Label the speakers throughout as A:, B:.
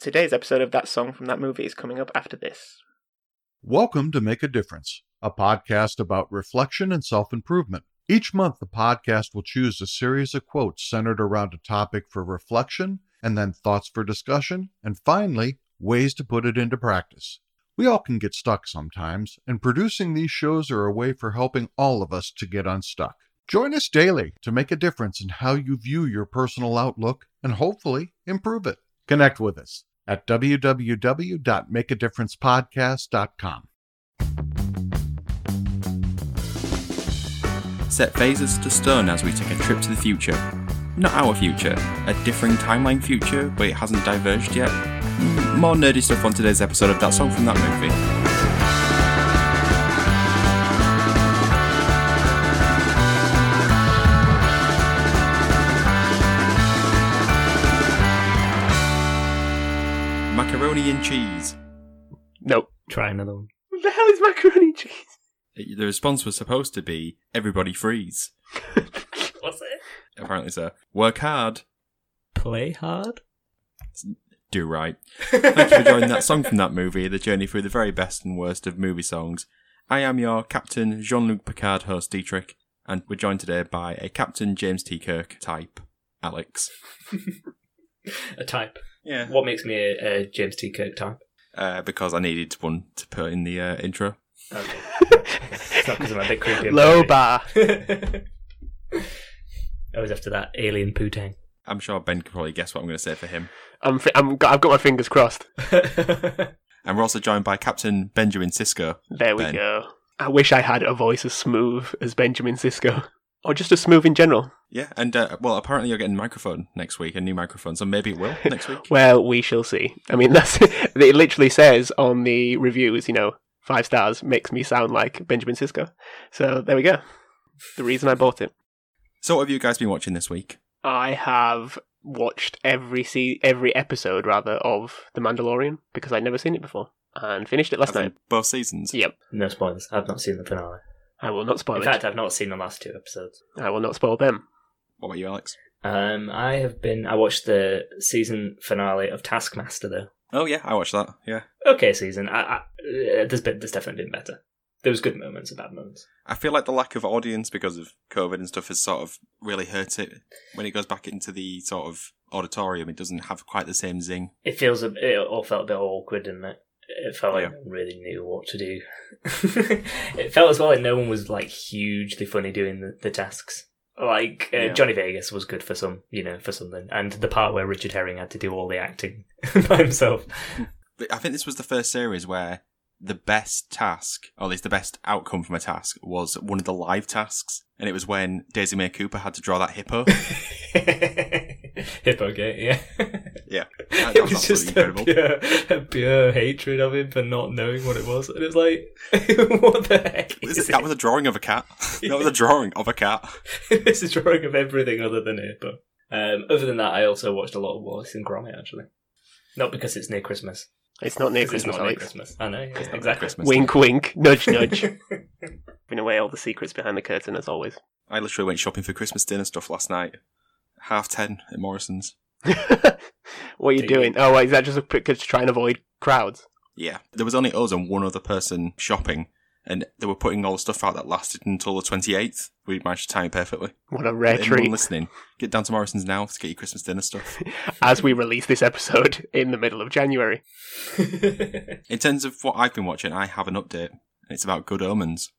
A: Today's episode of that song from that movie is coming up after this.
B: Welcome to Make a Difference, a podcast about reflection and self improvement. Each month, the podcast will choose a series of quotes centered around a topic for reflection, and then thoughts for discussion, and finally, ways to put it into practice. We all can get stuck sometimes, and producing these shows are a way for helping all of us to get unstuck. Join us daily to make a difference in how you view your personal outlook and hopefully improve it. Connect with us at www.makeadifferencepodcast.com.
C: Set phases to stone as we take a trip to the future. Not our future, a differing timeline future, where it hasn't diverged yet. Mm, More nerdy stuff on today's episode of That Song from That Movie. And cheese.
A: Nope.
D: Try another one.
A: What the hell is macaroni and cheese?
C: Uh, the response was supposed to be everybody freeze.
D: What's it?
C: Apparently so. Work hard,
D: Play hard?
C: do right. Thank you for joining that song from that movie, the journey through the very best and worst of movie songs. I am your Captain Jean-Luc Picard host, Dietrich, and we're joined today by a Captain James T. Kirk type, Alex.
D: A type.
C: Yeah.
D: What makes me a, a James T. Kirk type?
C: Uh, because I needed one to put in the uh, intro.
D: Okay. it's not because I'm a bit creepy.
A: Low bar.
D: I was after that alien poo-tang.
C: I'm sure Ben can probably guess what I'm going to say for him.
A: I'm, fi- I'm, got- I've got my fingers crossed.
C: And we're also joined by Captain Benjamin Sisko.
A: There we
C: Ben.
A: go. I wish I had a voice as smooth as Benjamin Sisko. Or just as smooth in general.
C: Yeah, and uh, well, apparently you're getting a microphone next week, a new microphone, so maybe it will next week.
A: Well, we shall see. I mean, that's it. Literally says on the reviews, you know, five stars makes me sound like Benjamin Sisko. So there we go. The reason I bought it.
C: So, what have you guys been watching this week?
A: I have watched every se- every episode rather of The Mandalorian because I'd never seen it before and finished it last
C: As
A: night.
C: Both seasons.
A: Yep.
D: no spoilers. I've not seen the finale.
A: I will not spoil
D: In
A: it.
D: fact, I've not seen the last two episodes.
A: I will not spoil them.
C: What about you, Alex?
D: Um, I have been. I watched the season finale of Taskmaster though.
C: Oh yeah, I watched that. Yeah,
D: Okay, season. I, I, uh, there's been, there's definitely been better. There was good moments and bad moments.
C: I feel like the lack of audience because of COVID and stuff has sort of really hurt it. When it goes back into the sort of auditorium, it doesn't have quite the same zing.
D: It feels a, it all felt a bit awkward, didn't it? It felt like
C: Yeah.
D: no one really knew what to do. it felt as well like no one was like hugely funny doing the, the tasks. Like uh,
C: Yeah.
D: Johnny Vegas was good for some, you know, for something, and the part where Richard Herring had to do all the acting by himself.
C: I think this was the first series where the best task, or at least the best outcome from a task, was one of the live tasks, and it was when Daisy May Cooper had to draw that hippo.
D: Hippogate, yeah.
C: yeah, that,
D: it
C: was
D: was just
C: absolutely
D: a pure, a pure hatred of him for not knowing what it was, and it's like, what the heck?
C: This-
D: Is
C: that was a drawing of a cat. That was a drawing of a cat.
D: it's a drawing of everything other than Hippo. Um, other than that, I also watched a lot of Wallace and Gromit, actually. Not because it's near Christmas.
A: It's not near
D: 'Cause it's
A: Christmas,
D: not near Christmas. I know, yeah, exactly.
C: Christmas.
A: Wink, wink, nudge, nudge. Giving away all the secrets behind the curtain, as always.
C: I literally went shopping for Christmas dinner stuff last night. Half ten at Morrison's.
A: what are you
D: Ding.
A: doing? Oh, is that just a picture to try and avoid crowds?
C: Yeah, there was only us and one other person shopping, and they were putting all the stuff out that lasted until the 28th. We managed to time it perfectly.
A: What a rare
C: Anyone
A: treat.
C: listening, get down to Morrison's now to get your Christmas dinner stuff.
A: As we release this episode in the middle of January.
C: In terms of what I've been watching, I have an update, and it's about Good Omens.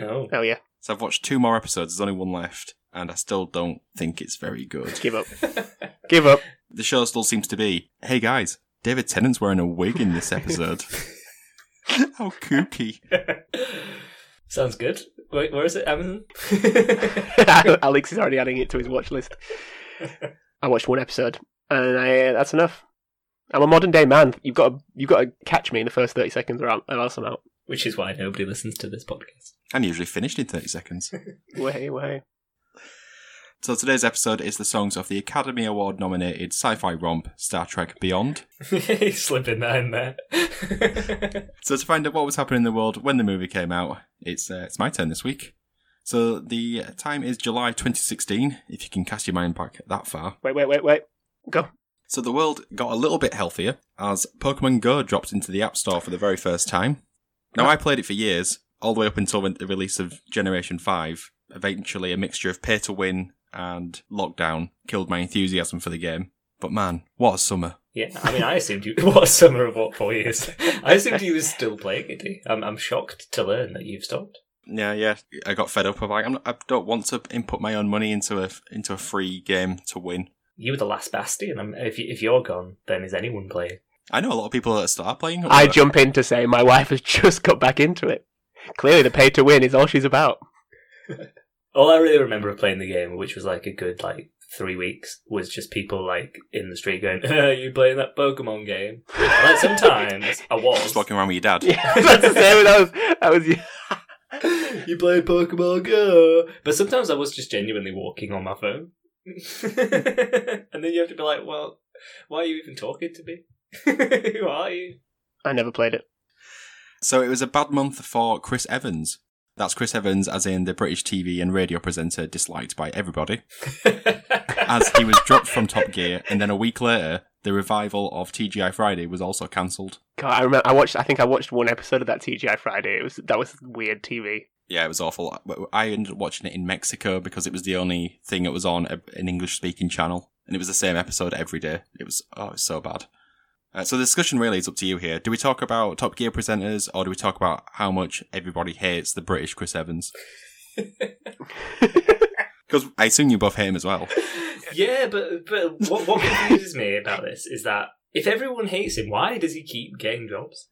D: oh.
A: Oh, yeah.
C: So I've watched two more episodes, there's only one left, and I still don't think it's very good.
A: Give up. Give up.
C: The show still seems to be, hey guys, David Tennant's wearing a wig in this episode. How kooky.
D: Sounds good. Wait, where is it? Amazon?
A: Alex is already adding it to his watch list. I watched one episode, and I, that's enough. I'm a modern day man. You've got to, you've got to catch me in the first thirty seconds, or, I'm- or else I'm out.
D: Which is why nobody listens to this podcast.
C: I'm usually finished in 30 seconds.
A: Way, way.
C: So today's episode is the songs of the Academy Award nominated sci-fi romp Star Trek Beyond.
D: He's slipping that in there.
C: So to find out what was happening in the world when the movie came out, it's uh, it's my turn this week. So the time is July 2016. If you can cast your mind back that far,
A: Wait, wait, wait, wait. Go.
C: So the world got a little bit healthier as Pokemon Go dropped into the App Store for the very first time. Now, I played it for years, all the way up until the release of Generation 5. Eventually, a mixture of pay to win and lockdown killed my enthusiasm for the game. But man, what a summer.
D: Yeah, I mean, I assumed you. What a summer of what four years? I assumed you was still playing it. I'm, I'm shocked to learn that you've stopped.
C: Yeah, yeah. I got fed up. of like, I'm not, I don't want to input my own money into a into a free game to win.
D: You were the last bastion. and if you, if you're gone, then is anyone playing?
C: I know a lot of people that start playing.
A: I jump in to say my wife has just got back into it. Clearly, the pay to win is all she's about.
D: all I really remember of playing the game, which was like a good like three weeks, was just people like in the street going, "Are you playing that Pokemon game?" like sometimes I was
C: just walking around with your dad.
A: Yeah, that's the same. That was that was.
D: you. you play Pokemon Go, but sometimes I was just genuinely walking on my phone. and then you have to be like, well, why are you even talking to me? Who are you?
A: I never played it.
C: So it was a bad month for Chris Evans. That's Chris Evans, as in the British TV and radio presenter disliked by everybody, as he was dropped from Top Gear, and then a week later, the revival of TGI Friday was also cancelled.
A: God, I remember. I watched. I think I watched one episode of that TGI Friday. It was that was weird TV.
C: Yeah, it was awful. I ended up watching it in Mexico because it was the only thing that was on an English speaking channel, and it was the same episode every day. It was oh, it was so bad. Uh, so the discussion really is up to you here. Do we talk about Top Gear presenters, or do we talk about how much everybody hates the British Chris Evans? Because I assume you both hate him as well.
D: Yeah, but but what, what confuses me about this is that if everyone hates him, why does he keep getting jobs?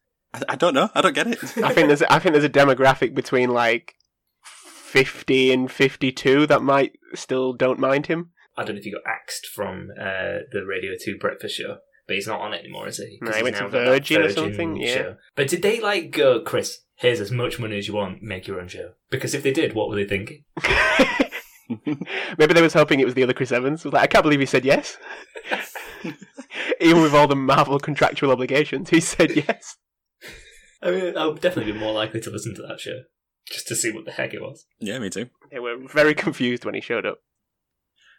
C: I, don't know. I don't get it.
A: I think there's I think there's a demographic between like fifty and fifty two that might still don't mind him.
D: I don't know if he got axed from uh, the Radio Two breakfast show, but he's not on it anymore, is he?
A: No, he went to Virgin, Virgin, or something. Yeah. Show.
D: But did they like go, Chris? Here's as much money as you want. Make your own show. Because if they did, what were they thinking?
A: Maybe they was hoping it was the other Chris Evans. Was like, I can't believe he said yes. Even with all the Marvel contractual obligations, he said yes.
D: I mean, I would definitely be more likely to listen to that show just to see what the heck it was.
C: Yeah, me too.
A: They were very confused when he showed up.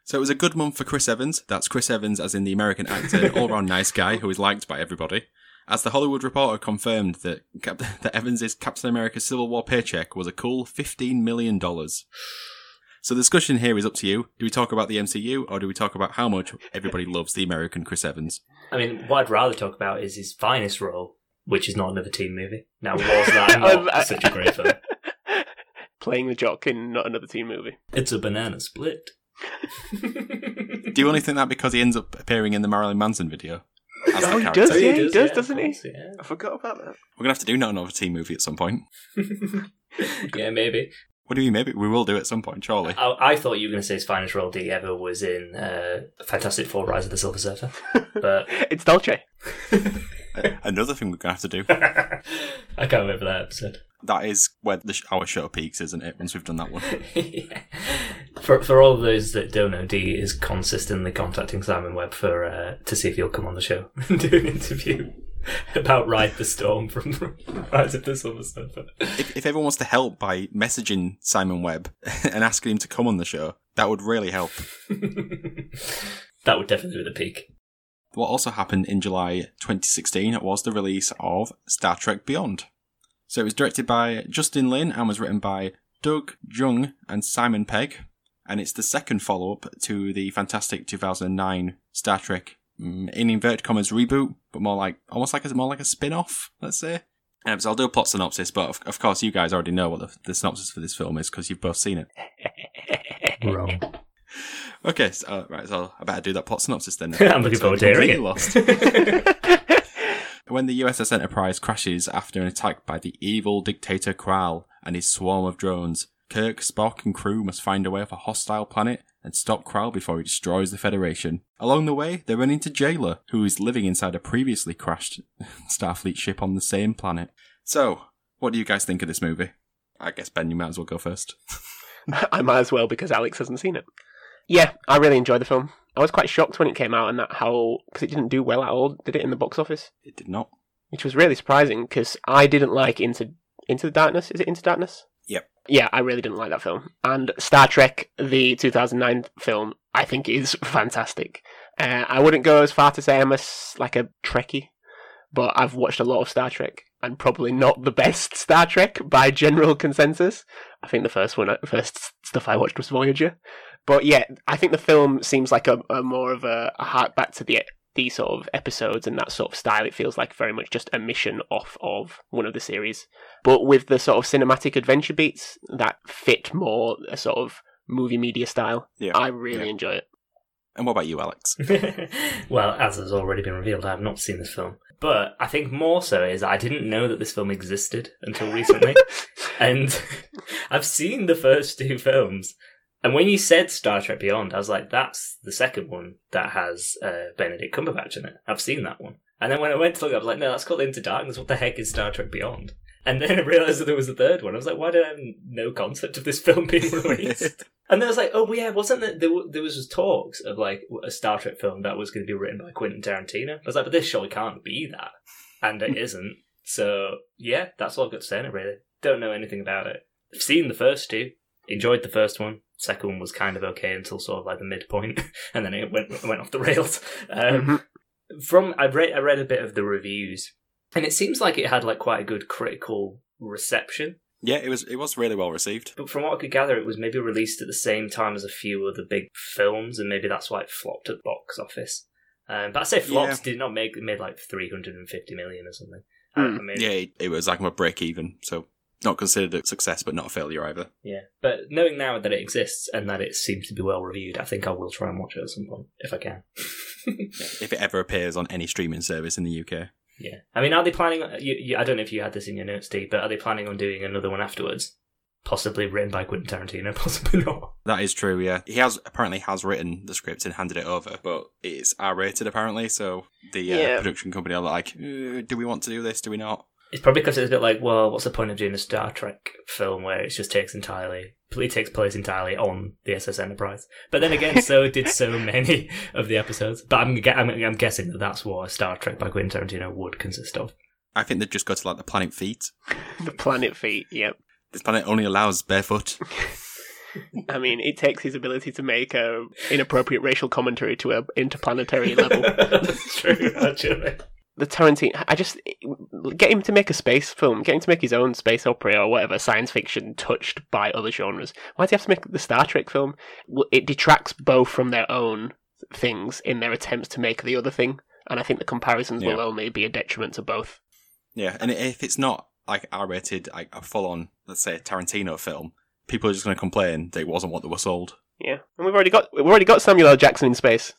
C: So it was a good month for Chris Evans. That's Chris Evans, as in the American actor, all round nice guy who is liked by everybody. As the Hollywood Reporter confirmed that, Cap- that Evans' Captain America Civil War paycheck was a cool $15 million. So the discussion here is up to you. Do we talk about the MCU or do we talk about how much everybody loves the American Chris Evans?
D: I mean, what I'd rather talk about is his finest role, which is not another teen movie. Now, was that not um, such a great film?
A: Playing the jock in not another teen movie.
D: It's a banana split.
C: Do you only think that because he ends up appearing in the Marilyn Manson video?
A: Oh, he does, yeah, he does, does yeah, doesn't he? Yeah. I forgot about that.
C: We're gonna have to do not another teen movie at some point.
D: yeah, maybe.
C: What do you mean? Maybe we will do at some point, surely.
D: I, I thought you were going to say his finest role D ever was in uh, Fantastic Four: Rise of the Silver Surfer, but
A: it's Dolce.
C: Another thing we're going to have to do.
D: I can't wait for that episode.
C: That is where the, our show peaks, isn't it? Once we've done that one.
D: yeah. For for all those that don't know, D is consistently contacting Simon Webbe for uh, to see if he'll come on the show and do an interview. about Ride the Storm from Rise of the Silver Surfer.
C: If, if everyone wants to help by messaging Simon Webbe and asking him to come on the show, that would really help.
D: that would definitely be the peak.
C: What also happened in July 2016 was the release of Star Trek Beyond. So it was directed by Justin Lin and was written by Doug Jung and Simon Pegg, and it's the second follow up to the fantastic 2009 Star Trek Mm, in inverted commas reboot, but more like almost like a more like a spin off, let's say. Um, so I'll do a plot synopsis, but of, of course you guys already know what the, the synopsis for this film is because you've both seen it.
D: Wrong.
C: Okay, so, uh, right, so I better do that plot synopsis then.
D: I'm looking forward to hearing it. Lost.
C: when the USS Enterprise crashes after an attack by the evil dictator Kral and his swarm of drones, Kirk, Spock, and crew must find a way off a hostile planet and stop Kral before he destroys the Federation. Along the way, they run into Jaylah, who is living inside a previously crashed Starfleet ship on the same planet. So, what do you guys think of this movie? I guess Ben, you might as well go first.
A: I might as well because Alex hasn't seen it. Yeah, I really enjoyed the film. I was quite shocked when it came out and that how because it didn't do well at all. Did it in the box office?
C: It did not.
A: Which was really surprising because I didn't like Into Into the Darkness. Is it Into Darkness?
C: Yep
A: yeah, I really didn't like that film. And Star Trek, the 2009 film, I think is fantastic. Uh, I wouldn't go as far to say I'm a, like a Trekkie, but I've watched a lot of Star Trek, and probably not the best Star Trek by general consensus. I think the first one, first stuff I watched was Voyager, but yeah, I think the film seems like a, a more of a, a back to the these sort of episodes and that sort of style. It feels like very much just a mission off of one of the series, but with the sort of cinematic adventure beats that fit more a sort of movie media style.
C: Yeah.
A: I really
C: Yeah.
A: enjoy it.
C: And what about you, Alex?
D: well, as has already been revealed, I have not seen this film. But I think more so is I didn't know that this film existed until recently. and I've seen the first two films. And when you said Star Trek Beyond, I was like, that's the second one that has uh, Benedict Cumberbatch in it. I've seen that one. And then when I went to look, I was like, no, that's called Into Darkness. What the heck is Star Trek Beyond? And then I realised that there was a third one. I was like, why did I have no concept of this film being released? and then I was like, oh, yeah, wasn't there, there, there was talks of like a Star Trek film that was going to be written by Quentin Tarantino. I was like, but this surely can't be that. And it isn't. So, yeah, that's all I've got to say on it, really. Don't know anything about it. I've seen the first two, enjoyed the first one. Second one was kind of okay until sort of like the midpoint, and then it went went off the rails. Um,
A: Mhm.
D: from I read I read a bit of the reviews, and it seems like it had like quite a good critical reception.
C: yeah, it was it was really well received.
D: But from what I could gather, it was maybe released at the same time as a few other big films, and maybe that's why it flopped at the box office. Um, but I say flops did not make it made like three hundred and fifty million or something.
A: Hmm.
D: I mean,
C: Yeah, it, it was like a break even, so not considered a success, but not a failure either.
D: Yeah, but knowing now that it exists and that it seems to be well reviewed, I think I will try and watch it at some point if I can.
C: If it ever appears on any streaming service in the UK.
D: yeah, I mean, are they planning? You, you, I don't know if you had this in your notes, Steve, but are they planning on doing another one afterwards? Possibly written by Quentin Tarantino, possibly not.
C: That is true, yeah. He has apparently has written the script and handed it over, but it's R rated apparently, so the uh,
A: Yeah.
C: production company are like, "Uh, do we want to do this? Do we not?
D: It's probably because it's a bit like, well, what's the point of doing a Star Trek film where it just takes entirely, it takes place entirely on the SS Enterprise? But then again, so did so many of the episodes. But I'm, I'm, I'm guessing that that's what a Star Trek by Quentin Tarantino would consist of.
C: I think they'd just go to like the planet feet.
A: The planet feet, yep.
C: This planet only allows barefoot.
A: I mean, it takes his ability to make a inappropriate racial commentary to an interplanetary level.
D: that's true, actually.
A: The Tarantino, I just get him to make a space film, get him to make his own space opera or whatever science fiction touched by other genres. Why does he have to make the Star Trek film? It detracts both from their own things in their attempts to make the other thing, and I think the comparisons will only be a detriment to both.
C: Yeah, and if it's not like R rated, like a full on, let's say, Tarantino film, people are just going to complain that it wasn't what they were sold.
A: Yeah, and we've already got we've already got Samuel L. Jackson in space.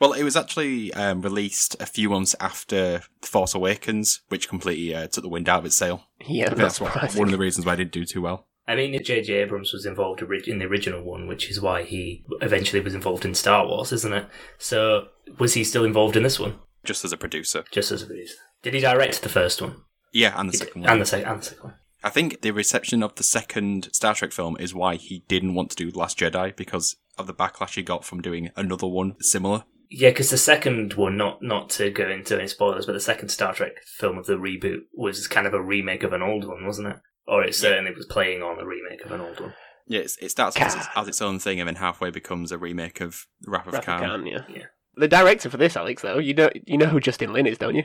C: Well, it was actually um, released a few months after The Force Awakens, which completely uh, took the wind out of its sail.
A: Yeah, that's
C: that's what, one of the reasons why I didn't do too well.
D: I mean, J.J. Abrams was involved in the original one, which is why he eventually was involved in Star Wars, isn't it? So, was he still involved in this one?
C: Just as a producer.
D: Just as a producer. Did he direct the first one?
C: Yeah, and the
D: He did-
C: second one.
D: And the, sec- and the second one.
C: I think the reception of the second Star Trek film is why he didn't want to do The Last Jedi because of the backlash he got from doing another one similar.
D: Yeah, because the second one, not not to go into any spoilers, but the second Star Trek film of the reboot was kind of a remake of an old one, wasn't it? Or it certainly was playing on a remake of an old one.
C: Yeah, it's, it starts as, as its own thing and then halfway becomes a remake of Wrath of
A: Wrath of
C: Khan.
A: Khan, yeah.
D: Yeah.
A: The director for this, Alex, though, you know you know who Justin Lin is, don't you?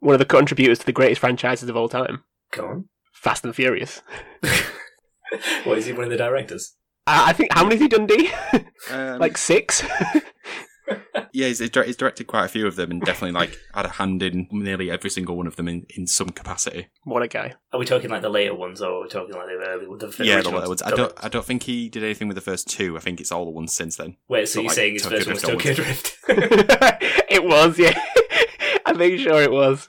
A: One of the contributors to the greatest franchises of all time,
D: Go on.
A: Fast and Furious.
D: what is he one of the directors?
A: I I think how many has he done? D
C: Um,
A: like six.
C: yeah, he's, he's directed quite a few of them and definitely like had a hand in nearly every single one of them in, in some capacity.
A: what a guy!
D: Are we talking like the later ones, or are we talking like the early the
C: yeah, the
D: original
C: latter ones. I don't I don't think he did anything with the first two. I think it's all the ones since then.
D: Wait, so
C: Not
D: you're
C: like
D: saying his
C: Tokyo
D: first one was
C: Drift
D: Tokyo
C: onwards.
D: Drift?
A: it was, yeah. I'm pretty sure it was.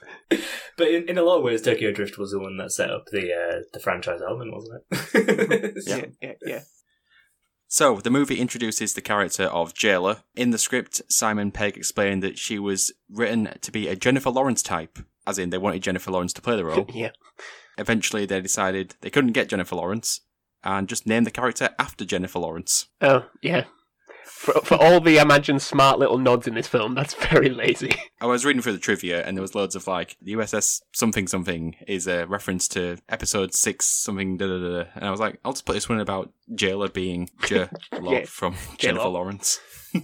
D: but in, in a lot of ways, Tokyo Drift was the one that set up the uh, the franchise element, wasn't it?
C: Yeah.
A: Yeah, yeah, yeah.
C: So, the movie introduces the character of Jaylah. In the script, Simon Pegg explained that she was written to be a Jennifer Lawrence type, as in they wanted Jennifer Lawrence to play the role.
A: yeah.
C: Eventually, they decided they couldn't get Jennifer Lawrence and just named the character after Jennifer Lawrence.
A: Oh, yeah. For, for all the imagined smart little nods in this film, that's very lazy.
C: I was reading through the trivia, and there was loads of like the USS something something is a reference to episode six something da da da, and I was like, I'll just put this one about Jaylah being J
A: Yeah,
C: from Jennifer. Lawrence.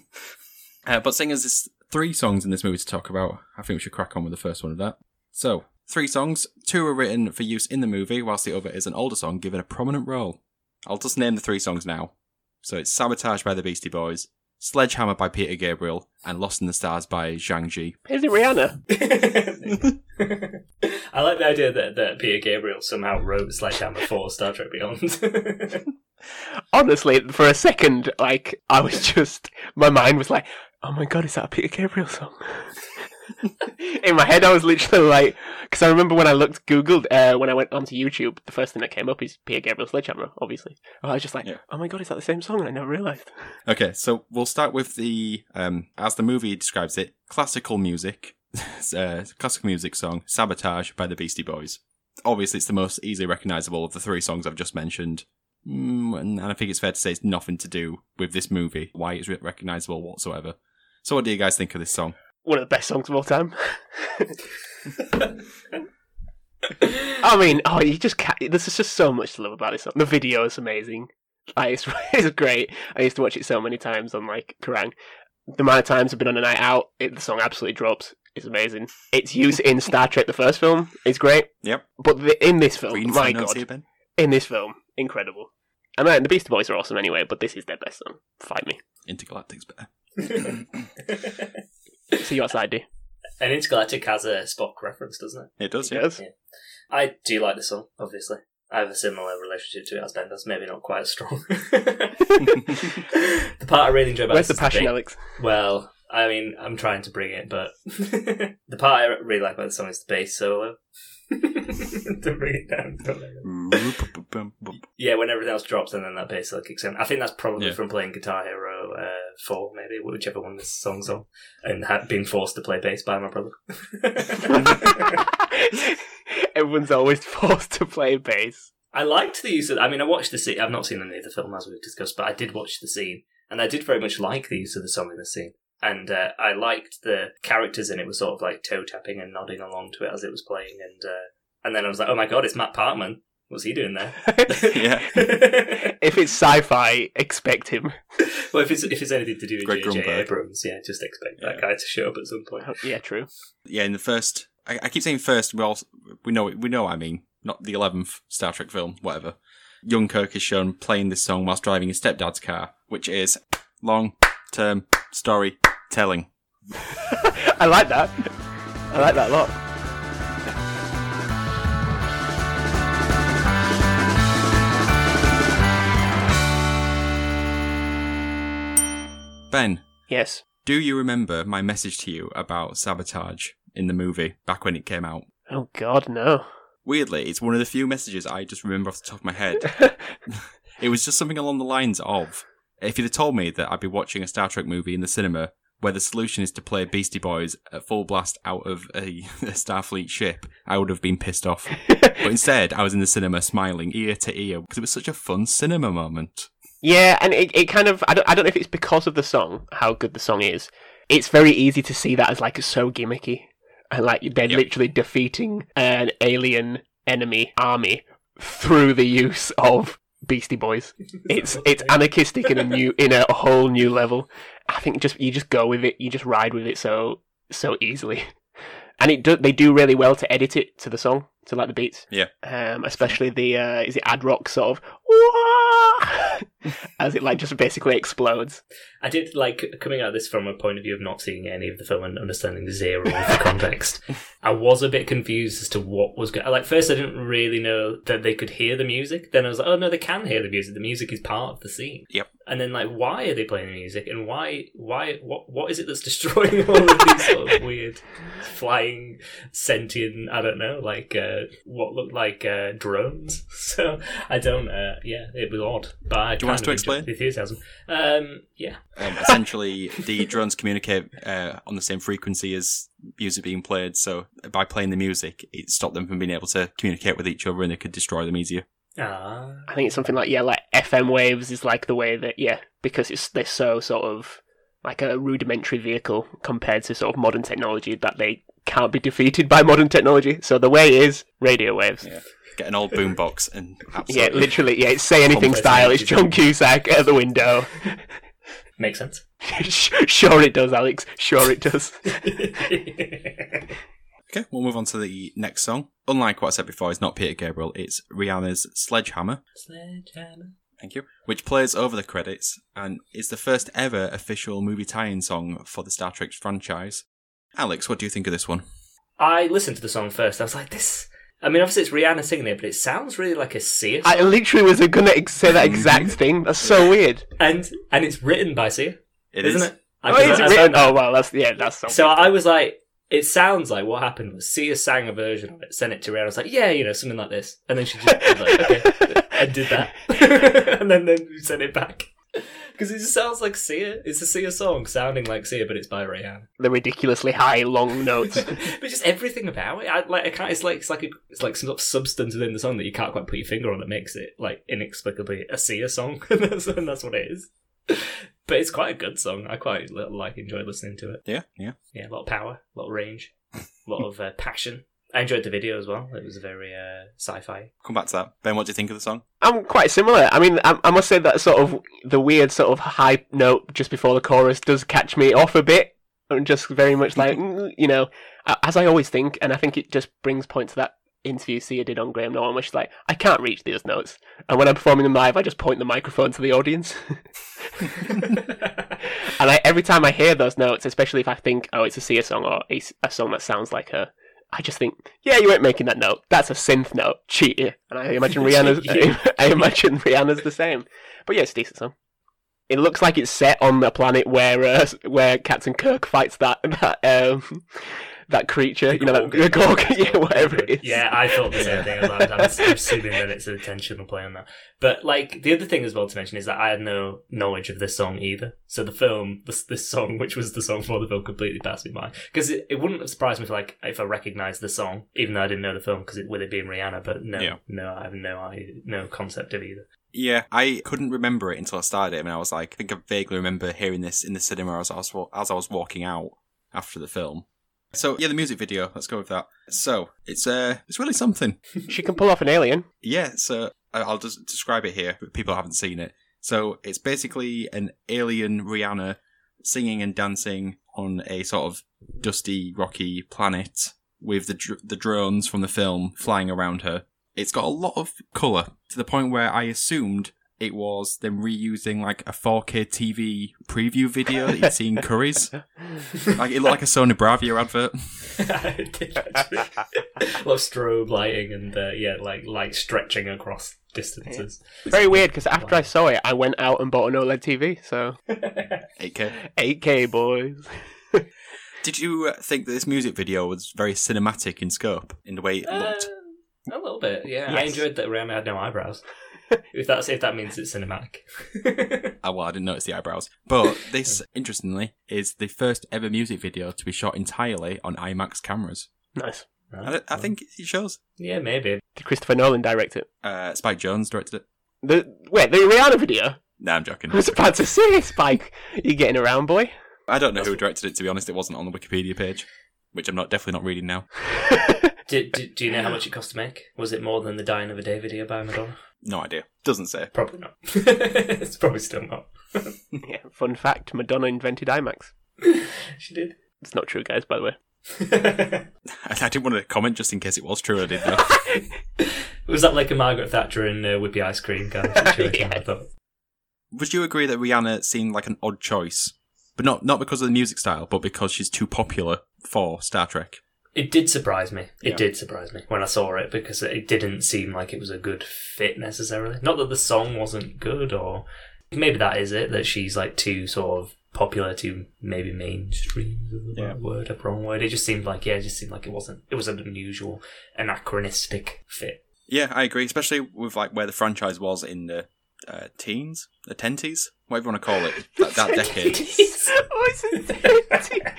C: Uh, but seeing as there's three songs in this movie to talk about, I think we should crack on with the first one of that. So, three songs. Two are written for use in the movie, whilst the other is an older song given a prominent role. I'll just name the three songs now. So it's Sabotage by the Beastie Boys, Sledgehammer by Peter Gabriel, and Lost in the Stars by Zhang Jie.
A: Is it Rihanna?
D: I like the idea that, that Peter Gabriel somehow wrote Sledgehammer for Star Trek Beyond.
A: Honestly, for a second, like I was just, my mind was like, "Oh my god, is that a Peter Gabriel song?" In my head, I was literally like, because I remember when I looked Googled uh, when I went onto YouTube, the first thing that came up is Peter Gabriel Sledgehammer, obviously. I was just like,
C: Yeah.
A: "Oh my god, is that the same song?" And I never realized.
C: Okay, so we'll start with the, um, as the movie describes it, classical music. uh, classical music song, Sabotage by the Beastie Boys. Obviously, it's the most easily recognizable of the three songs I've just mentioned. Mm, and I think it's fair to say it's nothing to do with this movie, why it's re- recognizable whatsoever. So, what do you guys think of this song?
A: One of the best songs of all time. I mean, oh, you just can't. There's just so much to love about this song. The video is amazing. Like, it's, it's great. I used to watch it so many times on like Kerrang. The amount of times I've been on a night out, it, the song absolutely drops. It's amazing. Its use in Star Trek, the first film, is great.
C: Yep.
A: But the, in this film,
C: Reading
A: Oh my god,
C: here,
A: in this film, incredible. And then the Beastie Boys are awesome anyway, but this is their best song. Fight me.
C: Intergalactic's better.
A: See your side, D.
D: An Intergalactic has a Spock reference, doesn't it?
C: It does, yeah.
A: Yes.
D: I do like the song, obviously. I have a similar relationship to it as Ben does, maybe not quite as strong. the part I really enjoy about the song is.
A: Where's
D: this
A: the passion,
D: bit-
A: Alex?
D: Well, I mean, I'm trying to bring it, but the part I really like about the song is the bass solo. to bring it down. Mm-hmm. Yeah, when everything else drops and then that bass solo kicks in. I think that's probably
C: Yeah.
D: from playing Guitar Hero uh, 4, maybe, whichever one this song's on, and ha- being forced to play bass by my brother.
A: Everyone's always forced to play bass.
D: I liked the use of. I mean, I watched the scene. I've not seen any of the film as we've discussed, but I did watch the scene, and I did very much like the use of the song in the scene. And uh, I liked the characters in it were sort of like toe tapping and nodding along to it as it was playing, and uh, and then I was like, oh my god, it's Matt Parkman. What's he doing there?
C: Yeah.
A: if it's sci-fi, expect him.
D: well, if it's if it's anything to do with
C: Greg
D: J.J.
C: Grunberg.
D: Abrams, yeah, just expect that guy to show up at some point.
A: Oh, yeah, true.
C: yeah, in the first, I, I keep saying first. Well, we know we know. What I mean, not the eleventh Star Trek film, whatever. Young Kirk is shown playing this song whilst driving his stepdad's car, which is long-term storytelling.
A: I like that. I like that a lot.
C: Ben,
A: Yes.
C: do you remember my message to you about sabotage in the movie back when it came out?
A: Oh God, no.
C: Weirdly, it's one of the few messages I just remember off the top of my head. It was just something along the lines of if you'd have told me that I'd be watching a Star Trek movie in the cinema where the solution is to play Beastie Boys at full blast out of a, a Starfleet ship, I would have been pissed off. but instead, I was in the cinema smiling ear to ear because it was such a fun cinema moment.
A: Yeah, and it, it kind of I don't I don't know if it's because of the song, how good the song is. It's very easy to see that as like so gimmicky. And like they're
C: Yep.
A: literally defeating an alien enemy army through the use of Beastie Boys. It's it's anarchistic in a new in a whole new level. I think just you just go with it, you just ride with it so so easily. And it do, they do really well to edit it to the song, to like the beats.
C: Yeah.
A: Um, especially the uh, is it Ad-Rock sort of "Wah!" as it like just basically explodes.
D: I did like coming at this from a point of view of not seeing any of the film and understanding zero of the context. I was a bit confused as to what was going. Like first, I didn't really know that they could hear the music. Then I was like, oh no, they can hear the music. The music is part of the scene.
C: Yep.
D: And then like, why are they playing the music? And why, why, what, what is it that's destroying all of these sort of weird flying sentient? I don't know, like uh, what looked like uh, drones. So I don't. Uh, yeah, it was odd. But I
C: Do you want us
D: kind
C: to
D: of
C: explain?
D: enjoyed The enthusiasm. Um, yeah.
C: Um, essentially, the drones communicate uh, on the same frequency as music being played, so by playing the music, it stopped them from being able to communicate with each other and they could destroy them easier.
D: Ah.
A: I think it's something like yeah, like FM waves is like the way that yeah, because it's they're so sort of like a rudimentary vehicle compared to sort of modern technology that they can't be defeated by modern technology. So the way is radio waves.
C: Yeah. Get an old boombox and
A: Yeah, literally. Yeah, it's say anything style. It's. John Cusack at the window.
D: Makes sense.
A: sure it does, Alex. Sure it does.
C: Okay, we'll move on to the next song. Unlike what I said before, it's not Peter Gabriel, it's Rihanna's Sledgehammer.
D: Sledgehammer.
C: Thank you. Which plays over the credits and is the first ever official movie tie-in song for the Star Trek franchise. Alex, what do you think of this one?
D: I listened to the song first. I was like, this. I mean, obviously it's Rihanna singing it, but it sounds really like a Sia.
A: I literally was gonna say that exact mm-hmm. thing. That's so weird.
D: and and it's written by Sia,
C: It
D: isn't
C: is.
D: it? I,
A: Oh, is
D: I
A: written?
D: that.
A: Oh well, that's yeah, that's so.
D: So
A: weird.
D: I was like, it sounds like what happened was Sia sang a version of it, sent it to Rihanna. I was like, yeah, you know, something like this, and then she just was like, okay, and did that, and then then we sent it back because it just sounds like Sia. It's a Sia song sounding like Sia, but it's by Rihanna.
A: the ridiculously high, long notes.
D: but just everything about it, I, like I can't. It's like it's like a, it's like some sort of substance within the song that you can't quite put your finger on that makes it like inexplicably a Sia song, and that's, and that's what it is. But it's quite a good song. I quite like enjoyed listening to it.
C: Yeah, yeah.
D: Yeah, a lot of power, a lot of range, a lot of uh, passion. I enjoyed the video as well. It was very uh, sci-fi.
C: Come back to that. Ben, what do you think of the song?
A: I'm quite similar. I mean, I, I must say that sort of the weird sort of high note just before the chorus does catch me off a bit. I'm just very much like, mm, you know, as I always think, and I think it just brings point to that interview Sia did on Graham Norton, which is like, I can't reach those notes. And when I'm performing them live, I just point the microphone to the audience. and I, every time I hear those notes, especially if I think, oh, it's a Sia song or a, s- a song that sounds like her, I just think, yeah, you ain't making that note. That's a synth note. Cheat you. And I imagine Rihanna's, I imagine Rihanna's the same. But yeah, it's a decent song. It looks like it's set on the planet where uh, where Captain Kirk fights that that um, that creature, you know, that the Gorgon, yeah, whatever it is.
D: Yeah, I thought the same thing. as well. I'm, I'm assuming that it's an intentional play on that. But like the other thing as well to mention is that I had no knowledge of this song either. So the film, this, this song, which was the song for the film, completely passed me by. Because it, it wouldn't have surprised me if like if I recognised the song, even though I didn't know the film, because it, with it being Rihanna. But no,
C: Yeah.
D: no, I have no I no concept of either.
C: Yeah, I couldn't remember it until I started it, and I was like, I think I vaguely remember hearing this in the cinema as I was as I was walking out after the film. So yeah, the music video. Let's go with that. So it's uh, it's really something.
A: She can pull off an alien.
C: Yeah, so I'll just describe it here. If people haven't seen it. So it's basically an alien Rihanna singing and dancing on a sort of dusty, rocky planet with the dr- the drones from the film flying around her. It's got a lot of color to the point where I assumed it was them reusing like a 4K TV preview video that you'd seen in Curry's. Like it looked like a Sony Bravia advert.
D: I did actually. a lot of strobe lighting and uh, yeah, like light stretching across distances.
A: Very weird because after I saw it, I went out and bought an OLED TV. So
C: 8K.
A: 8K boys.
C: Did you uh, think that this music video was very cinematic in scope in the way it looked?
D: Uh, a little bit, yeah. I
A: Yes.
D: enjoyed that Rihanna had no eyebrows. if that's if that means it's cinematic.
C: Oh, well, I didn't notice the eyebrows. But this, interestingly, is the first ever music video to be shot entirely on IMAX cameras.
A: Nice.
C: I, I think it shows.
D: Yeah, maybe.
A: Did Christopher Nolan direct it?
C: Uh, Spike Jonze directed it.
A: The wait, the Rihanna video.
C: Nah, I'm joking.
A: I was about to say, Spike, you getting around, boy?
C: I don't know who directed it, to be honest. It wasn't on the Wikipedia page, which I'm not definitely not reading now.
D: Do, do, do you know how much it cost to make? Was it more than the Die Another Day video by Madonna?
C: No idea. Doesn't say.
D: Probably not. it's probably still not.
A: yeah. Fun fact: Madonna invented IMAX.
D: she did.
A: It's not true, guys. By the way.
C: I didn't want to comment just in case it was true. I did know.
D: Was that like a Margaret Thatcher and uh, Whippy ice cream kind of situation? I thought.
C: Would you agree that Rihanna seemed like an odd choice, but not not because of the music style, but because she's too popular for Star Trek?
D: It did surprise me. It
C: Yeah.
D: did surprise me when I saw it because it didn't seem like it was a good fit necessarily. Not that the song wasn't good, or maybe that is it that she's like too sort of popular to maybe mainstream. Is the
C: Yeah.
D: right word, a wrong word. It just seemed like yeah, it just seemed like it wasn't. It was an unusual, anachronistic fit.
C: Yeah, I agree, especially with like where the franchise was in the uh, teens, the tenties, whatever you want to call it, that, that decade.
A: oh,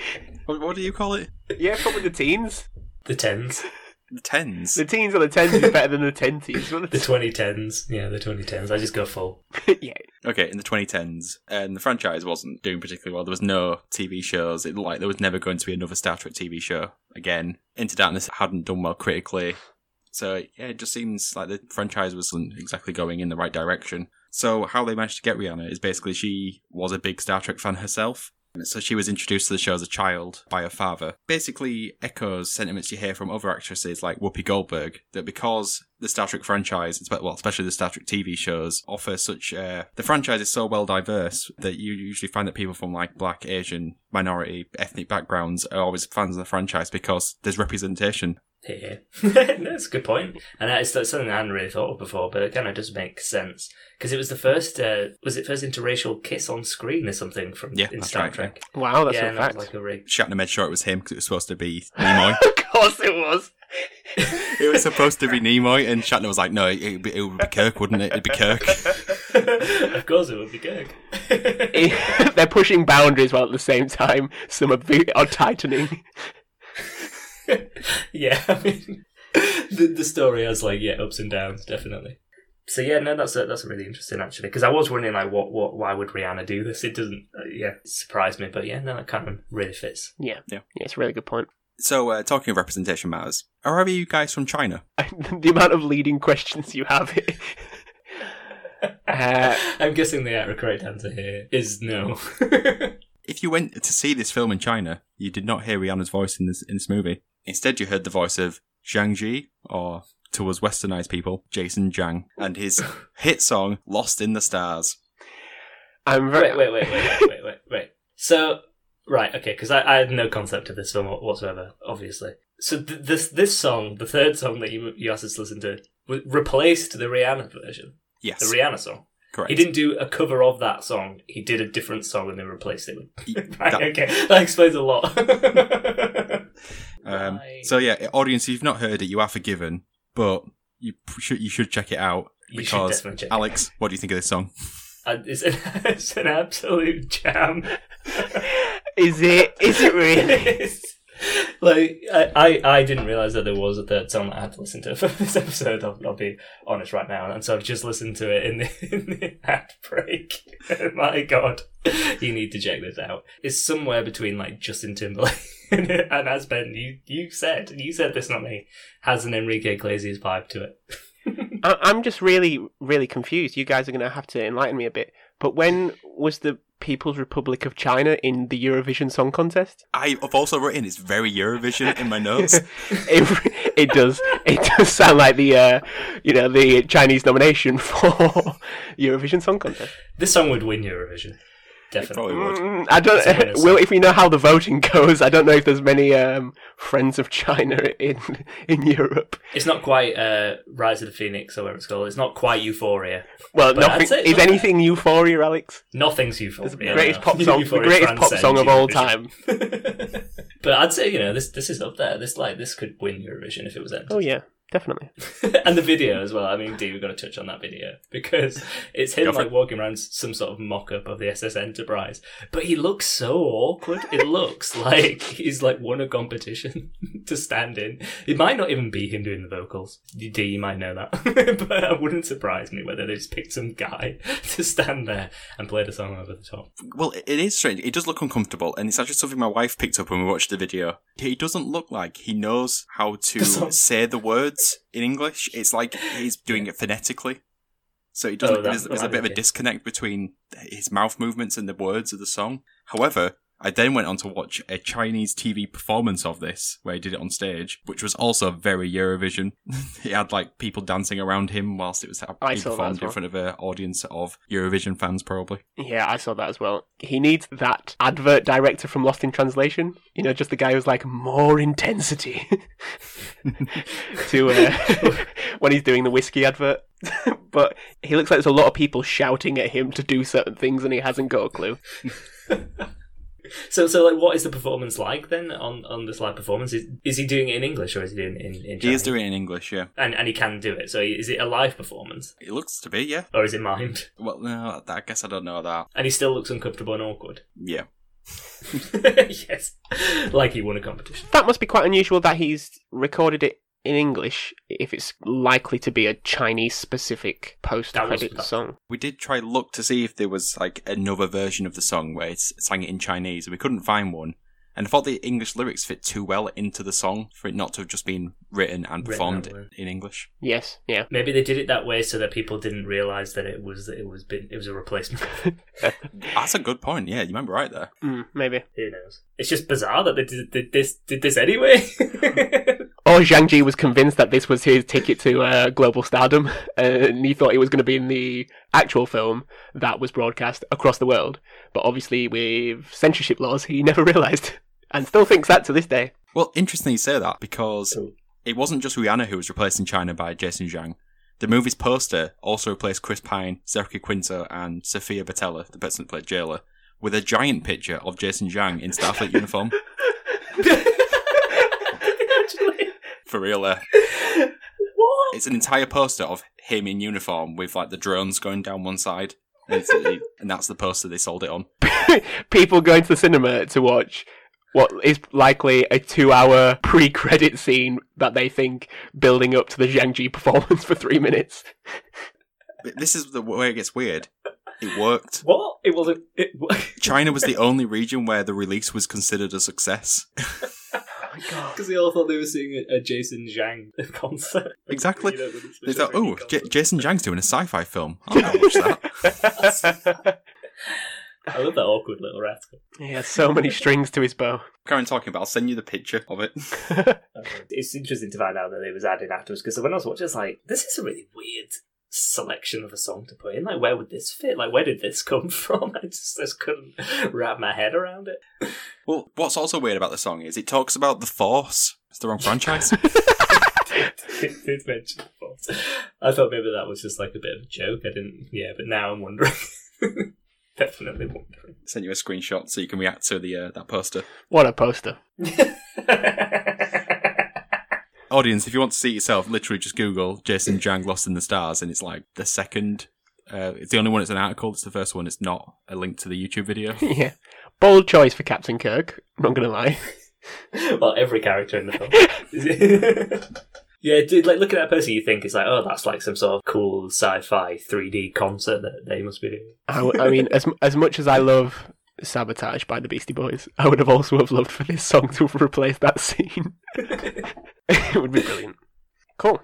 C: What, what do you call it?
A: yeah, probably the teens.
D: The tens,
C: The tens.
A: The teens or the tens is better than the tenties. Well,
D: the twenty tens, yeah, the twenty tens. I just go full.
A: yeah,
C: Okay, in the 2010s, and the franchise wasn't doing particularly well. There was no TV shows. It like there was never going to be another Star Trek TV show again. Into Darkness hadn't done well critically, so yeah, it just seems like the franchise wasn't exactly going in the right direction. So how they managed to get Rihanna is basically she was a big Star Trek fan herself. So she was introduced to the show as a child by her father. Basically echoes sentiments you hear from other actresses like Whoopi Goldberg that because the Star Trek franchise, well, especially the Star Trek TV shows, offer such uh, the franchise is so well diverse that you usually find that people from like black, Asian, minority, ethnic backgrounds are always fans of the franchise because there's representation
D: here. That's a good point. And it's something I hadn't really thought of before, but it kind of does make sense. Because it was the first, uh, was it first interracial kiss on screen or something from
C: Yeah,
D: in Star
C: right,
D: Trek?
A: Wow, that's
D: yeah,
A: a
D: and that
A: fact.
D: like a really...
C: Shatner made sure it was him because it was supposed to be Nimoy.
A: of course it was.
C: it was supposed to be Nimoy, and Shatner was like, "No, it, it, would be- it would be Kirk, wouldn't it? It'd be Kirk."
D: of course it would be Kirk.
A: They're pushing boundaries while at the same time some are, be- are tightening.
D: yeah, I mean, the, the story has like yeah ups and downs definitely. So yeah, no, that's a, that's really interesting actually because I was wondering like what what why would Rihanna do this? It doesn't uh, yeah surprise me, but yeah, no, that kind of really fits.
A: Yeah.
C: Yeah.
A: Yeah, it's a really good point.
C: So, uh, talking of representation matters, are any of you guys from China?
A: the amount of leading questions you have. uh,
D: I'm guessing the correct answer here is no.
C: If you went to see this film in China, you did not hear Rihanna's voice in this in this movie. Instead, you heard the voice of Zhang Jie, or to us westernized people, Jason Zhang, and his hit song "Lost in the Stars."
A: I'm very.
D: wait, wait, wait, wait, wait, wait, wait, wait. So, right, okay, because I, I had no concept of this film whatsoever, obviously. So th- this this song, the third song that you you asked us to listen to, w- replaced the Rihanna version,
C: Yes,
D: the Rihanna song.
C: Correct.
D: He didn't do a cover of that song. He did a different song and then replaced it with. right,
C: That-
D: okay, that explains a lot.
C: Um,
D: Right.
C: so yeah, audience, if you've not heard it, you are forgiven, but you should you should check it out because
D: definitely check it
C: Alex, what do you think of this song?
D: And it's, an, it's an absolute jam.
A: Is it? Is it really?
D: It's- like I, I, I didn't realize that there was a third song that I had to listen to for this episode. I'll, I'll be honest right now, and so I've just listened to it in the, in the ad break. Oh my God, you need to check this out. It's somewhere between like Justin Timberlake and, and as Ben you you said you said this not me has an Enrique Iglesias vibe to it.
A: I- I'm just really, really confused. You guys are going to have to enlighten me a bit. But when was the People's Republic of China in the Eurovision Song Contest?
C: I've also written it's very Eurovision in my notes.
A: It, it does. It does sound like the, uh, you know, the Chinese nomination for Eurovision Song Contest.
D: This song would win Eurovision, definitely.
C: Would.
A: Mm, I don't.
D: Winner,
A: well, if we know how the voting goes, I don't know if there's many um, friends of China in in Europe.
D: It's not quite uh, Rise of the Phoenix or whatever it's called. It's not quite Euphoria.
A: Well, nothing is anything Euphoria, Alex.
D: Nothing's Euphoria.
A: the greatest
D: no.
A: pop song, the greatest pop song of all time.
D: But I'd say you know this this is up there. This like this could win Eurovision if it was
A: Oh yeah, definitely.
D: and the video as well. I mean, D, we've got to touch on that video because it's him like walking around some sort of mock-up of the SS Enterprise, but he looks so awkward. It looks like he's like won a competition to stand in. It might not even be him doing the vocals. D, you might know that, but it wouldn't surprise me whether they just picked some guy to stand there and play the song over the top.
C: Well, it it is strange. It does look uncomfortable, and it's actually something my wife picked up when we watched the video. He doesn't look like he knows how to say the words in English. It's like he's doing it phonetically. So he doesn't.
D: Oh, that-
C: there's, there's a bit of a disconnect between his mouth movements and the words of the song. However, I then went on to watch a Chinese TV performance of this, where he did it on stage, which was also very Eurovision. he had like people dancing around him whilst it was
A: I
C: being performed
A: well.
C: in front of an audience of Eurovision fans, probably.
A: Yeah, I saw that as well. He needs that advert director from Lost in Translation. You know, just the guy who's like more intensity to uh, when he's doing the whiskey advert. but he looks like there's a lot of people shouting at him to do certain things, and he hasn't got a clue.
D: So, so like, what is the performance like then on on this live performance? Is, is he doing it in English or is he doing it in in Chinese?
C: He is doing it in English, yeah.
D: and and he can do it. So, is it a live performance
C: It looks to be, yeah.
D: or is it mimed?
C: Well, no, I guess I don't know that.
D: And he still looks uncomfortable and awkward.
C: Yeah.
D: yes, like he won a competition.
A: That must be quite unusual that he's recorded it in English if it's likely to be a Chinese specific post
D: That was-
A: credit song.
C: We did try look to see if there was like another version of the song where it's sang it in Chinese, and we couldn't find one. And I thought the English lyrics fit too well into the song for it not to have just been written and performed
D: that way.
C: in English.
A: Yes, yeah.
D: Maybe they did it that way so that people didn't realize that it was it was been, it was a replacement.
C: That's a good point. Yeah, you might be right there.
A: Mm, maybe.
D: Who knows? It's just bizarre that they did, did this did this anyway.
A: Or Zhang Jie was convinced that this was his ticket to uh, global stardom, and he thought it was going to be in the actual film that was broadcast across the world. But obviously, with censorship laws, he never realised, and still thinks that to this day.
C: Well, interesting you say that because
D: Cool.
C: it wasn't just Rihanna who was replaced in China by Jason Zhang. The movie's poster also replaced Chris Pine, Zachary Quinto, and Sofia Boutella, the person that played Jaylah, with a giant picture of Jason Zhang in Starfleet uniform. For real, uh,
D: what?
C: it's an entire poster of him in uniform with like the drones going down one side, and, it's, it- and that's the poster they sold it on.
A: People going to the cinema to watch what is likely a two-hour pre-credit scene that they think building up to the Zhang Jie performance for three minutes.
C: But this is the way it gets weird. It worked.
D: What? It wasn't. It,
C: China was the only region where the release was considered a success.
A: Oh my god.
D: Because they all thought they were seeing a, a Jason Zhang concert.
C: Exactly.
D: You know,
C: They thought, oh, J- Jason Zhang's doing a sci-fi film. I'll watch that.
D: I love that awkward little rascal.
A: he has so many strings to his bow.
C: Karen talking about. I'll send you the picture of it.
D: It's interesting to find out that it was added afterwards because when I was watching, it's like this is a really weird selection of a song to put in. Like, where would this fit? Like, where did this come from? I just, just couldn't wrap my head around it.
C: Well, what's also weird about the song is it talks about the Force. It's the wrong franchise.
D: it did mention the Force. I thought maybe that was just like a bit of a joke. I didn't. Yeah, but now I'm wondering. Definitely wondering.
C: send you a screenshot so you can react to the uh, that poster.
A: what a poster.
C: Audience, if you want to see it yourself, literally just Google Jason Zhang Lost in the Stars, and it's like the second. Uh, it's the only one. It's an article. It's the first one. It's not a link to the YouTube video.
A: yeah. Bold choice for Captain Kirk, I'm not going to lie.
D: well, every character in the film. Yeah, dude, like looking at that person, you think it's like, oh, that's like some sort of cool sci-fi 3D concert that they must be doing.
A: I mean, as as much as I love Sabotage by the Beastie Boys, I would have also have loved for this song to have replaced that scene. it would be brilliant. Cool.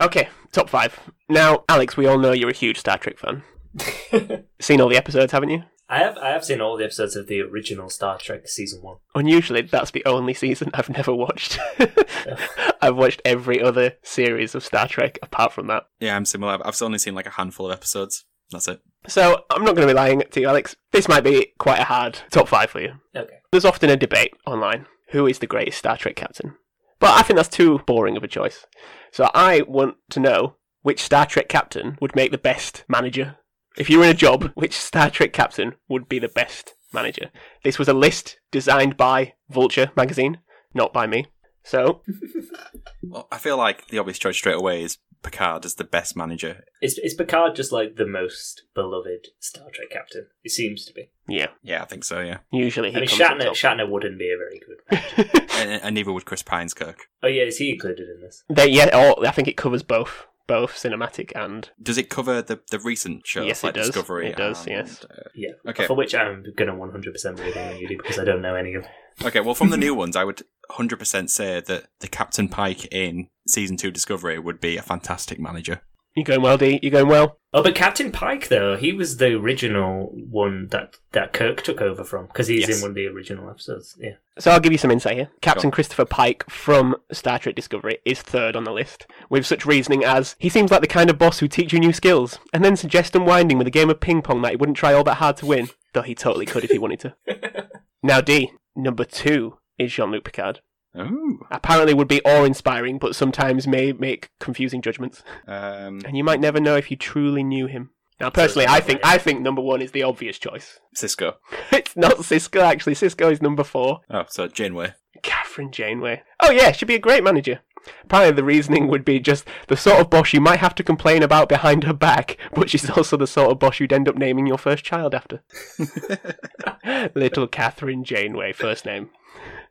A: Okay, top five. Now, Alex, we all know you're a huge Star Trek fan. Seen all the episodes, haven't you?
D: I have I have seen all the episodes of the original Star Trek season one.
A: Unusually, that's the only season I've never watched. I've watched every other series of Star Trek apart from that.
C: Yeah, I'm similar. I've- I've only seen like a handful of episodes. That's it.
A: So, I'm not going to be lying to you, Alex. This might be quite a hard top five for you.
D: Okay.
A: There's often a debate online who is the greatest Star Trek captain. But I think that's too boring of a choice. So I want to know which Star Trek captain would make the best manager. If you were in a job, which Star Trek captain would be the best manager? This was a list designed by Vulture magazine, not by me. So,
C: Well, I feel like the obvious choice straight away is Picard as the best manager.
D: Is is Picard just like the most beloved Star Trek captain? It seems to be.
A: yeah,
C: Yeah, I think so. Yeah,
A: usually he
D: I mean, Shatner. Shatner wouldn't be a very good.
C: and, and neither would Chris Pine's Kirk.
D: Oh yeah, is he included in this?
A: They, yeah, oh, I think it covers both, both cinematic and
C: Does it cover the the recent shows
A: Yes, it
C: like
A: does.
C: Discovery?
A: It does,
C: and,
A: yes.
C: uh,
D: Yeah.
C: Okay.
D: For which I'm gonna 100 percent believe in you do because I don't know any of.
C: Okay, well, from the new ones, I would 100% say that the Captain Pike in season two Discovery would be a fantastic manager.
A: You going well, D? You going well?
D: Oh, but Captain Pike though, he was the original one that that Kirk took over from because he's
C: Yes.
D: in one of the original episodes. Yeah.
A: So I'll give you some insight here. Captain Christopher Pike from Star Trek Discovery is third on the list, with such reasoning as he seems like the kind of boss who teach you new skills and then suggest unwinding with a game of ping pong that he wouldn't try all that hard to win, though he totally could if he wanted to. now, D, number two is Jean Luc Picard.
C: Oh.
A: Apparently, would be awe inspiring, but sometimes may make confusing judgments,
C: Um,
A: and you might never know if you truly knew him. Now, personally, I think I think number one is the obvious choice.
C: Sisko.
A: it's not Sisko, actually. Sisko is number four.
C: Oh, so Janeway.
A: Kathryn Janeway. Oh yeah, she'd be a great manager. Apparently the reasoning would be just the sort of boss you might have to complain about behind her back, but she's also the sort of boss you'd end up naming your first child after. Little Kathryn Janeway, first name.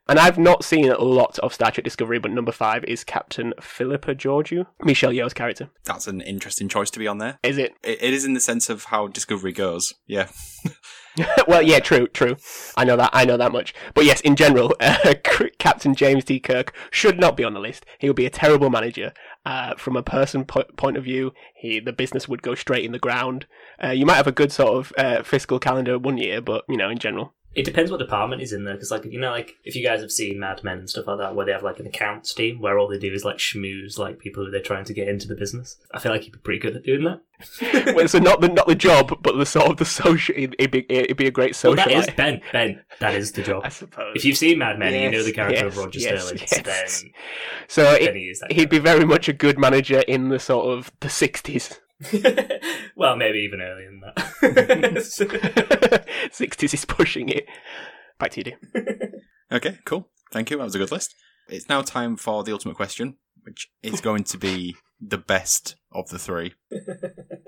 A: And I've not seen a lot of Star Trek Discovery, but number five is Captain Philippa Georgiou, Michelle Yeoh's character.
C: That's an interesting choice to be on there.
A: Is it?
C: It, it is in the sense of how Discovery goes. Yeah.
A: well, yeah, true, true. I know that. I know that much. But yes, in general, uh, Captain James T. Kirk should not be on the list. He would be a terrible manager. Uh, from a person po- point of view, he the business would go straight in the ground. Uh, you might have a good sort of uh, fiscal calendar one year, but you know, in general,
D: It depends what department is in there, because like you know, like if you guys have seen Mad Men and stuff like that, where they have like an accounts team where all they do is like schmooze like people who they're trying to get into the business. I feel like he'd be pretty good at doing that.
A: well, so not the not the job, but the sort of the social. It'd be it'd be a great
D: Well,
A: social.
D: that is Ben. Ben, that is the job.
A: I suppose.
D: If you've seen Mad Men and you know the character of Roger
A: yes,
D: Sterling,
A: yes.
D: then
A: so it,
D: then he is that.
A: he'd be very much a good manager in the sort of the sixties.
D: well, maybe even earlier than that.
A: Sixties is pushing it. Back to you, Dean.
C: Okay, cool. Thank you. That was a good list. It's now time for the ultimate question, which is going to be the best of the three.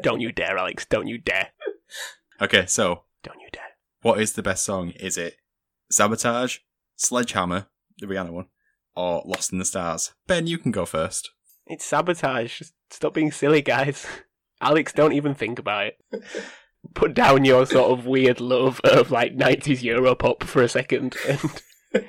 A: Don't you dare, Alex. Don't you dare.
C: Okay, so
A: Don't you dare.
C: what is the best song? Is it Sabotage, Sledgehammer, the Rihanna one, or Lost in the Stars? Ben, you can go first.
A: It's sabotage. Just stop being silly, guys. Alex, don't even think about it. Put down your sort of weird love of like 90s Europop for a second and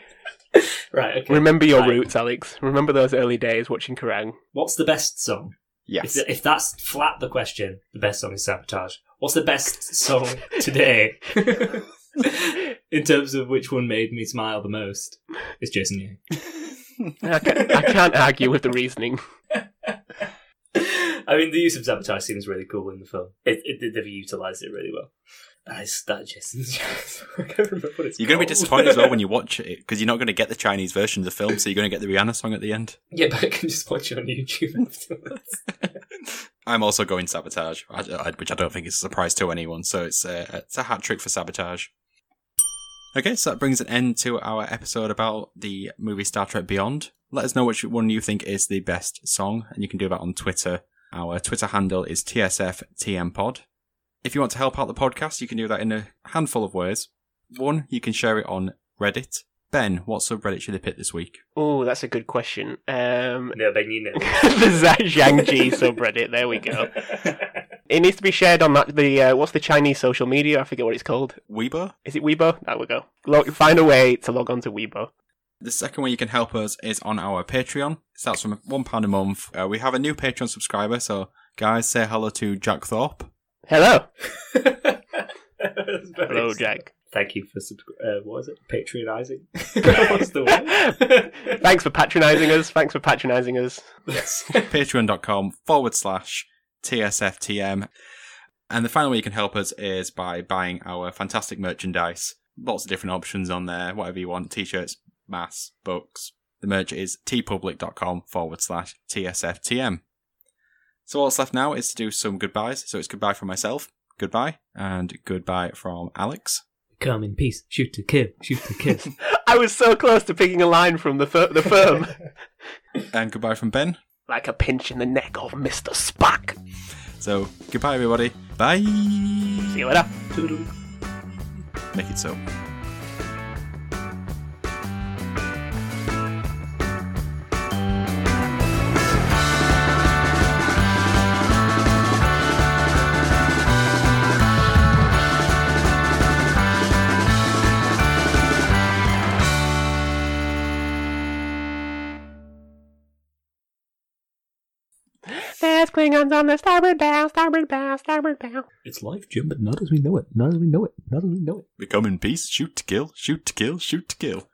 D: right. Okay.
A: remember your
D: Right.
A: roots, Alex. Remember those early days watching Kerrang.
D: What's the best song?
C: Yes.
D: If, if that's flat the question, the best song is Sabotage. What's the best song today? In terms of which one made me smile the most, it's Jason Yang.
A: I can't, I can't argue with the reasoning.
D: I mean, the use of sabotage seems really cool in the film. It, it, they've utilised it really well. Uh, that is that Jason's. I can't remember what it's
C: You're going to be disappointed as well when you watch it because you're not going to get the Chinese version of the film, so you're going to get the Rihanna song at the end.
D: Yeah, but I can just watch it on YouTube afterwards.
C: I'm also going Sabotage, I- I- which I don't think is a surprise to anyone, so it's a, it's a hat trick for Sabotage. Okay, so that brings an end to our episode about the movie Star Trek Beyond. Let us know which one you think is the best song, and you can do that on Twitter. Our Twitter handle is TSFTMPod. If you want to help out the podcast, you can do that in a handful of ways. One, you can share it on Reddit. Ben, what subreddit should they pick this week?
A: Oh, that's a good question. Um,
D: no, Ben, you know.
A: the Zhang Jie subreddit. There we go. It needs to be shared on that. The uh, what's the Chinese social media? I forget what it's called.
C: Weibo?
A: Is it Weibo? There we go. Log, find a way to log on to Weibo.
C: The second way you can help us is on our Patreon. It starts from £1 a month. Uh, we have a new Patreon subscriber, so guys, say hello to Jack Thorpe.
A: Hello, hello. Jack.
D: Thank you for subscri- uh, what was it? Patronizing. What's the word?
A: Thanks for patronising us. Thanks for patronising us.
D: yes.
C: Patreon.com forward slash TSFTM. And the final way you can help us is by buying our fantastic merchandise. Lots of different options on there, whatever you want t shirts, masks, books. The merch is teepublic.com forward slash TSFTM. So all that's left now is to do some goodbyes. So it's goodbye from myself, goodbye, and goodbye from Alex.
D: Come in peace. Shoot to kill. Shoot to kill.
A: I was so close to picking a line from the fir- the firm,
C: And goodbye from Ben.
A: like a pinch in the neck of Mister Spock.
C: So goodbye, everybody. Bye.
A: See you later.
C: Make it so.
A: Klingons on the starboard bow, starboard bow, starboard bow.
D: it's life, Jim, but not as we know it. Not as we know it. Not as we know it.
C: We come in peace, shoot to kill, shoot to kill, shoot to kill.